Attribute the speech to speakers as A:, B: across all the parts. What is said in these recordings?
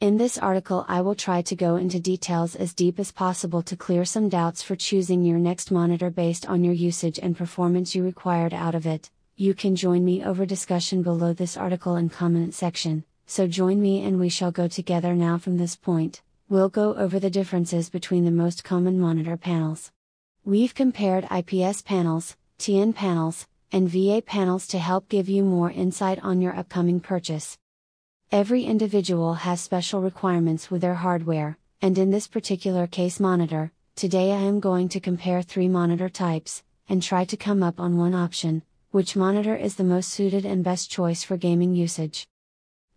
A: In this article, I will try to go into details as deep as possible to clear some doubts for choosing your next monitor based on your usage and performance you required out of it. You can join me over discussion below this article in comment section, so join me and we shall go together now from this point. We'll go over the differences between the most common monitor panels. We've compared IPS panels, TN panels, and VA panels to help give you more insight on your upcoming purchase. Every individual has special requirements with their hardware, and in this particular case monitor, today I am going to compare three monitor types, and try to come up on one option, which monitor is the most suited and best choice for gaming usage.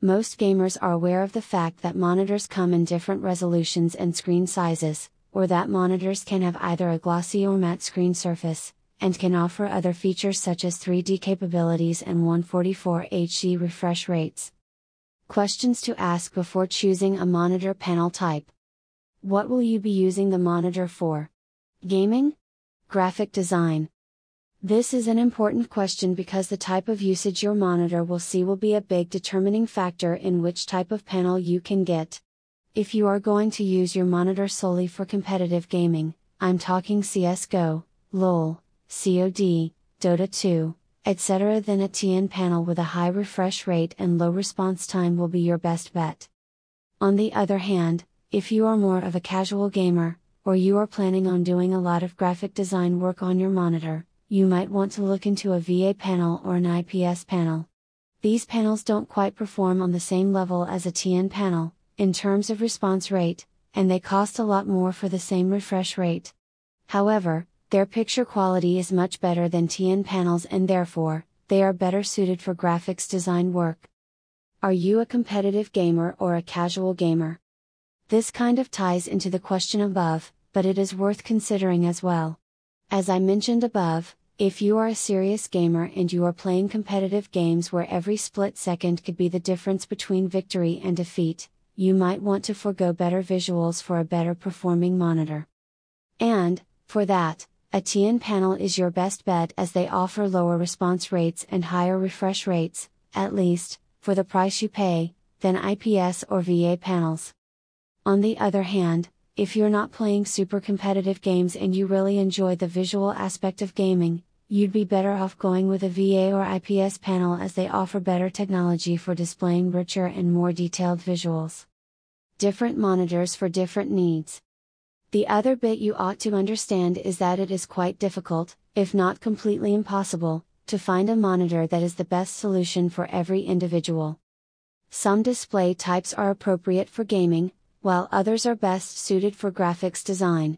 A: Most gamers are aware of the fact that monitors come in different resolutions and screen sizes, or that monitors can have either a glossy or matte screen surface, and can offer other features such as 3D capabilities and 144 Hz refresh rates. Questions to ask before choosing a monitor panel type. What will you be using the monitor for? Gaming? Graphic design? This is an important question because the type of usage your monitor will see will be a big determining factor in which type of panel you can get. If you are going to use your monitor solely for competitive gaming, I'm talking CSGO, LoL, COD, Dota 2, etc., then a TN panel with a high refresh rate and low response time will be your best bet. On the other hand, if you are more of a casual gamer, or you are planning on doing a lot of graphic design work on your monitor, you might want to look into a VA panel or an IPS panel. These panels don't quite perform on the same level as a TN panel, in terms of response rate, and they cost a lot more for the same refresh rate. However, their picture quality is much better than TN panels and therefore, they are better suited for graphics design work. Are you a competitive gamer or a casual gamer? This kind of ties into the question above, but it is worth considering as well. As I mentioned above, if you are a serious gamer and you are playing competitive games where every split second could be the difference between victory and defeat, you might want to forego better visuals for a better performing monitor. And, for that, a TN panel is your best bet as they offer lower response rates and higher refresh rates, at least, for the price you pay, than IPS or VA panels. On the other hand, if you're not playing super competitive games and you really enjoy the visual aspect of gaming, you'd be better off going with a VA or IPS panel as they offer better technology for displaying richer and more detailed visuals. Different monitors for different needs. The other bit you ought to understand is that it is quite difficult, if not completely impossible, to find a monitor that is the best solution for every individual. Some display types are appropriate for gaming, while others are best suited for graphics design.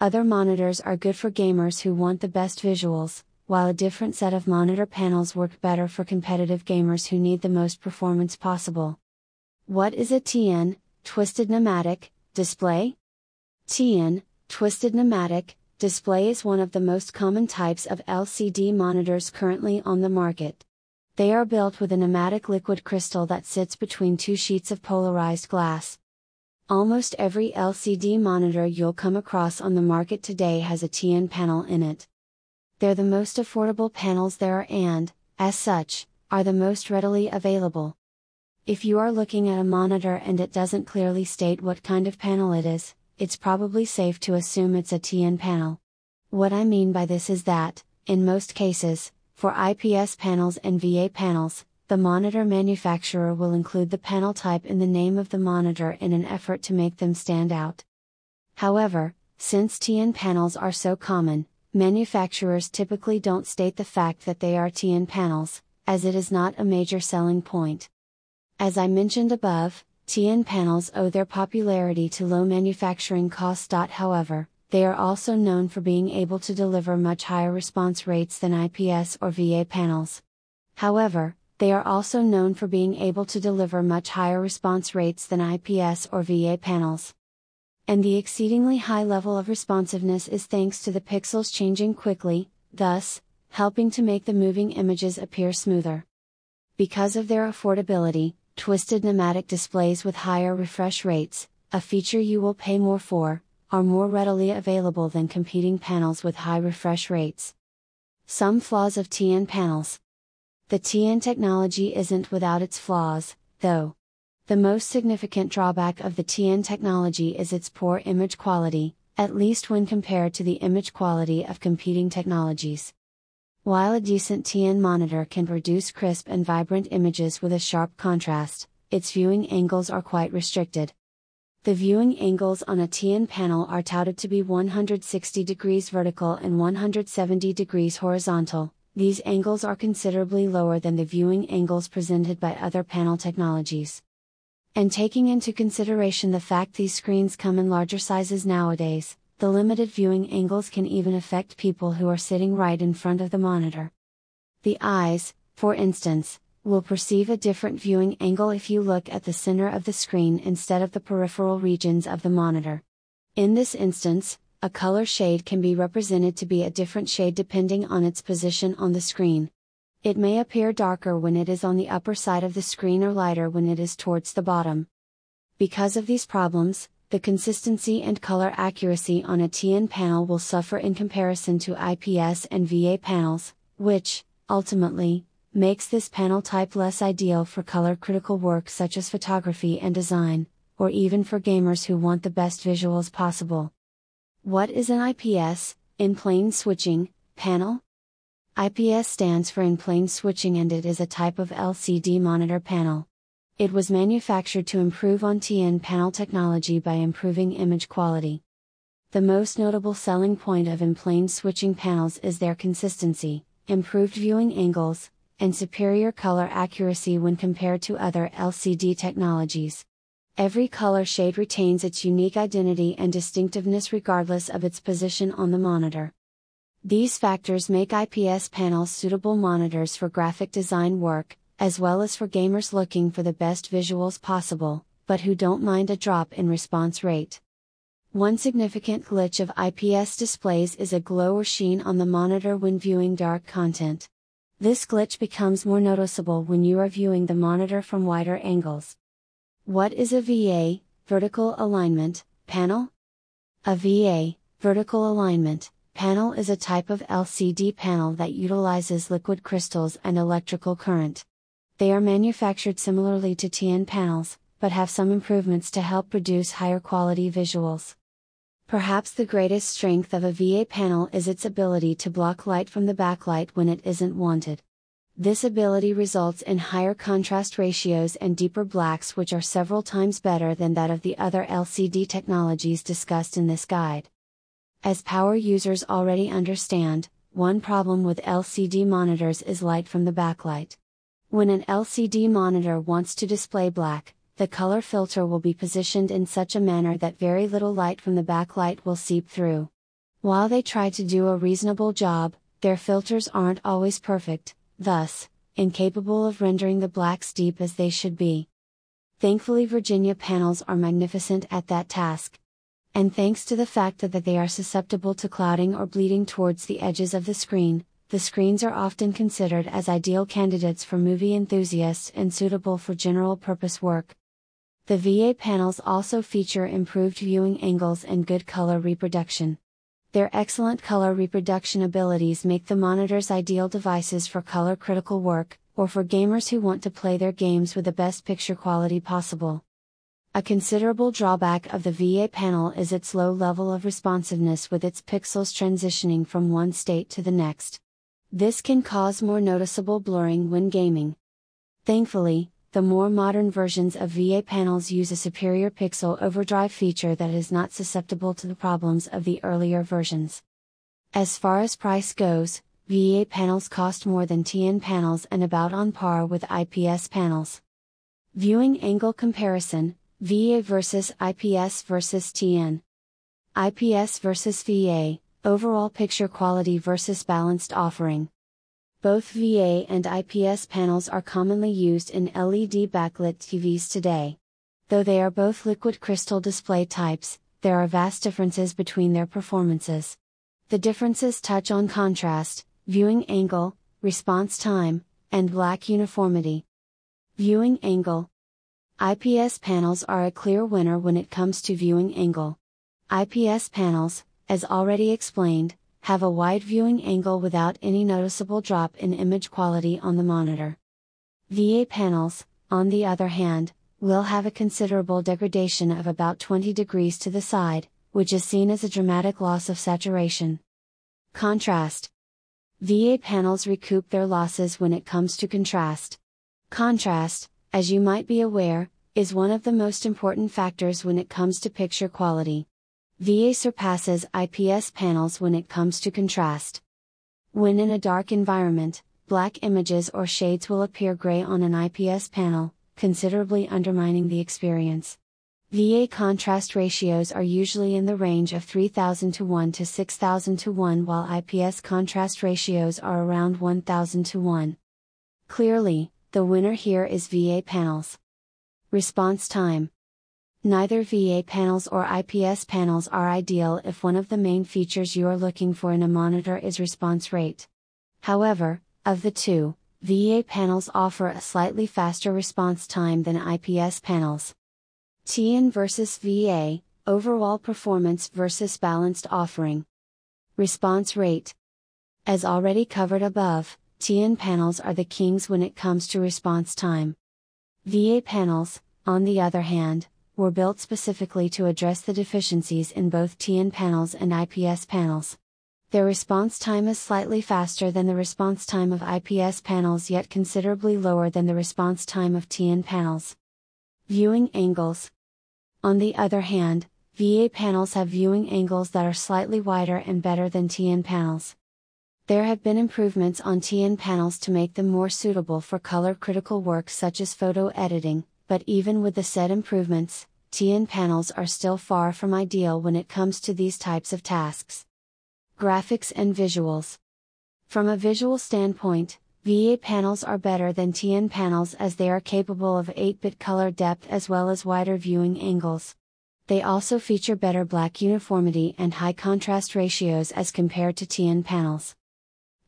A: Other monitors are good for gamers who want the best visuals, while a different set of monitor panels work better for competitive gamers who need the most performance possible. What is a TN, twisted nematic, display? TN, Twisted Nematic, display is one of the most common types of LCD monitors currently on the market. They are built with a nematic liquid crystal that sits between two sheets of polarized glass. Almost every LCD monitor you'll come across on the market today has a TN panel in it. They're the most affordable panels there are and, as such, are the most readily available. If you are looking at a monitor and it doesn't clearly state what kind of panel it is, it's probably safe to assume it's a TN panel. What I mean by this is that, in most cases, for IPS panels and VA panels, the monitor manufacturer will include the panel type in the name of the monitor in an effort to make them stand out. However, since TN panels are so common, manufacturers typically don't state the fact that they are TN panels, as it is not a major selling point. As I mentioned above, TN panels owe their popularity to low manufacturing costs. However, they are also known for being able to deliver much higher response rates than IPS or VA panels. However, they are also known for being able to deliver much higher response rates than IPS or VA panels. And the exceedingly high level of responsiveness is thanks to the pixels changing quickly, thus, helping to make the moving images appear smoother. Because of their affordability, twisted nematic displays with higher refresh rates, a feature you will pay more for, are more readily available than competing panels with high refresh rates. Some flaws of TN panels. The TN technology isn't without its flaws, though. The most significant drawback of the TN technology is its poor image quality, at least when compared to the image quality of competing technologies. While a decent TN monitor can produce crisp and vibrant images with a sharp contrast, its viewing angles are quite restricted. The viewing angles on a TN panel are touted to be 160 degrees vertical and 170 degrees horizontal. These angles are considerably lower than the viewing angles presented by other panel technologies. And taking into consideration the fact these screens come in larger sizes nowadays, the limited viewing angles can even affect people who are sitting right in front of the monitor. The eyes, for instance, will perceive a different viewing angle if you look at the center of the screen instead of the peripheral regions of the monitor. In this instance, a color shade can be represented to be a different shade depending on its position on the screen. It may appear darker when it is on the upper side of the screen or lighter when it is towards the bottom. Because of these problems, the consistency and color accuracy on a TN panel will suffer in comparison to IPS and VA panels, which, ultimately, makes this panel type less ideal for color critical work such as photography and design, or even for gamers who want the best visuals possible. What is an IPS, in plane switching, panel? IPS stands for in plane switching and it is a type of LCD monitor panel. It was manufactured to improve on TN panel technology by improving image quality. The most notable selling point of in plane switching panels is their consistency, improved viewing angles, and superior color accuracy when compared to other LCD technologies. Every color shade retains its unique identity and distinctiveness regardless of its position on the monitor. These factors make IPS panels suitable monitors for graphic design work, as well as for gamers looking for the best visuals possible, but who don't mind a drop in response rate. One significant glitch of IPS displays is a glow or sheen on the monitor when viewing dark content. This glitch becomes more noticeable when you are viewing the monitor from wider angles. What is a VA, vertical alignment, panel? A VA, vertical alignment, panel is a type of LCD panel that utilizes liquid crystals and electrical current. They are manufactured similarly to TN panels, but have some improvements to help produce higher quality visuals. Perhaps the greatest strength of a VA panel is its ability to block light from the backlight when it isn't wanted. This ability results in higher contrast ratios and deeper blacks, which are several times better than that of the other LCD technologies discussed in this guide. As power users already understand, one problem with LCD monitors is light from the backlight. When an LCD monitor wants to display black, the color filter will be positioned in such a manner that very little light from the backlight will seep through. While they try to do a reasonable job, their filters aren't always perfect, thus, incapable of rendering the blacks deep as they should be. Thankfully, Virginia panels are magnificent at that task, and thanks to the fact that they are susceptible to clouding or bleeding towards the edges of the screen, the screens are often considered as ideal candidates for movie enthusiasts and suitable for general purpose work. The VA panels also feature improved viewing angles and good color reproduction. Their excellent color reproduction abilities make the monitors ideal devices for color critical work, or for gamers who want to play their games with the best picture quality possible. A considerable drawback of the VA panel is its low level of responsiveness with its pixels transitioning from one state to the next. This can cause more noticeable blurring when gaming. Thankfully, the more modern versions of VA panels use a superior pixel overdrive feature that is not susceptible to the problems of the earlier versions. As far as price goes, VA panels cost more than TN panels and about on par with IPS panels. Viewing angle comparison VA versus IPS versus TN. IPS versus VA, overall picture quality versus balanced offering. Both VA and IPS panels are commonly used in LED backlit TVs today. Though they are both liquid crystal display types, there are vast differences between their performances. The differences touch on contrast, viewing angle, response time, and black uniformity. Viewing angle IPS panels are a clear winner when it comes to viewing angle. IPS panels, as already explained, have a wide viewing angle without any noticeable drop in image quality on the monitor. VA panels, on the other hand, will have a considerable degradation of about 20 degrees to the side, which is seen as a dramatic loss of saturation. Contrast VA panels recoup their losses when it comes to contrast. Contrast, as you might be aware, is one of the most important factors when it comes to picture quality. VA surpasses IPS panels when it comes to contrast. When in a dark environment, black images or shades will appear gray on an IPS panel, considerably undermining the experience. VA contrast ratios are usually in the range of 3000 to 1 to 6000 to 1 while IPS contrast ratios are around 1000 to 1. Clearly, the winner here is VA panels. Response time Neither VA panels or IPS panels are ideal if one of the main features you are looking for in a monitor is response rate. However, of the two, VA panels offer a slightly faster response time than IPS panels. TN versus VA, overall performance versus balanced offering. Response rate. As already covered above, TN panels are the kings when it comes to response time. VA panels, on the other hand, were built specifically to address the deficiencies in both TN panels and IPS panels. Their response time is slightly faster than the response time of IPS panels yet considerably lower than the response time of TN panels. Viewing angles on the other hand, VA panels have viewing angles that are slightly wider and better than TN panels. There have been improvements on TN panels to make them more suitable for color critical work such as photo editing, but even with the said improvements, TN panels are still far from ideal when it comes to these types of tasks. Graphics and Visuals From a visual standpoint, VA panels are better than TN panels as they are capable of 8 bit color depth as well as wider viewing angles. They also feature better black uniformity and high contrast ratios as compared to TN panels.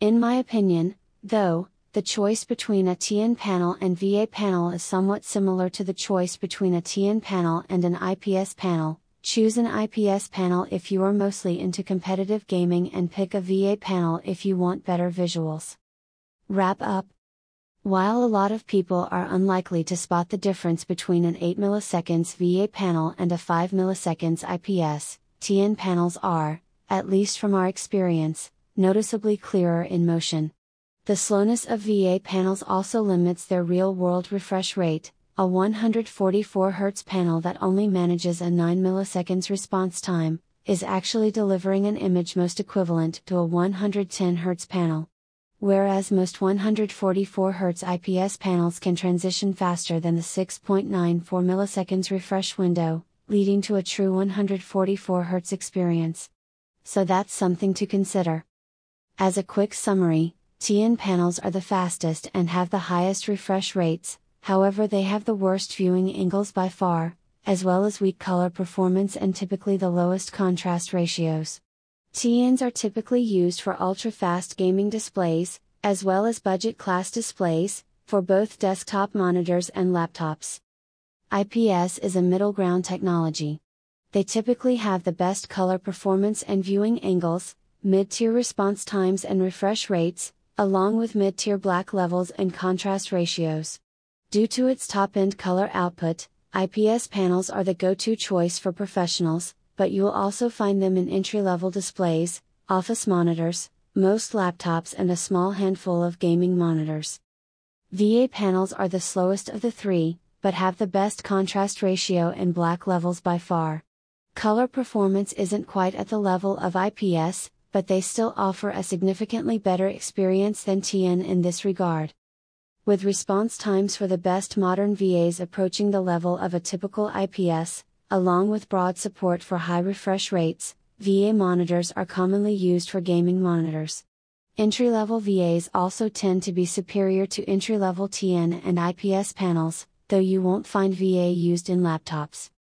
A: In my opinion, though, the choice between a TN panel and VA panel is somewhat similar to the choice between a TN panel and an IPS panel. Choose an IPS panel if you are mostly into competitive gaming and pick a VA panel if you want better visuals. Wrap up. While a lot of people are unlikely to spot the difference between an 8 milliseconds VA panel and a 5 milliseconds IPS, TN panels are, at least from our experience, noticeably clearer in motion. The slowness of VA panels also limits their real world refresh rate, a 144 Hz panel that only manages a 9 milliseconds response time, is actually delivering an image most equivalent to a 110 Hz panel whereas most 144 Hz IPS panels can transition faster than the 6.94 milliseconds refresh window, leading to a true 144 Hz experience. So that's something to consider. As a quick summary, TN panels are the fastest and have the highest refresh rates, however, they have the worst viewing angles by far, as well as weak color performance and typically the lowest contrast ratios. TNs are typically used for ultra-fast gaming displays, as well as budget class displays, for both desktop monitors and laptops. IPS is a middle ground technology. They typically have the best color performance and viewing angles, mid tier response times and refresh rates, along with mid tier black levels and contrast ratios. Due to its top end color output, IPS panels are the go to choice for professionals, but you will also find them in entry level displays, office monitors, most laptops, and a small handful of gaming monitors. VA panels are the slowest of the three, but have the best contrast ratio and black levels by far. Color performance isn't quite at the level of IPS, but they still offer a significantly better experience than TN in this regard. With response times for the best modern VAs approaching the level of a typical IPS, Along with broad support for high refresh rates, VA monitors are commonly used for gaming monitors. Entry level VAs also tend to be superior to entry level TN and IPS panels, though you won't find VA used in laptops.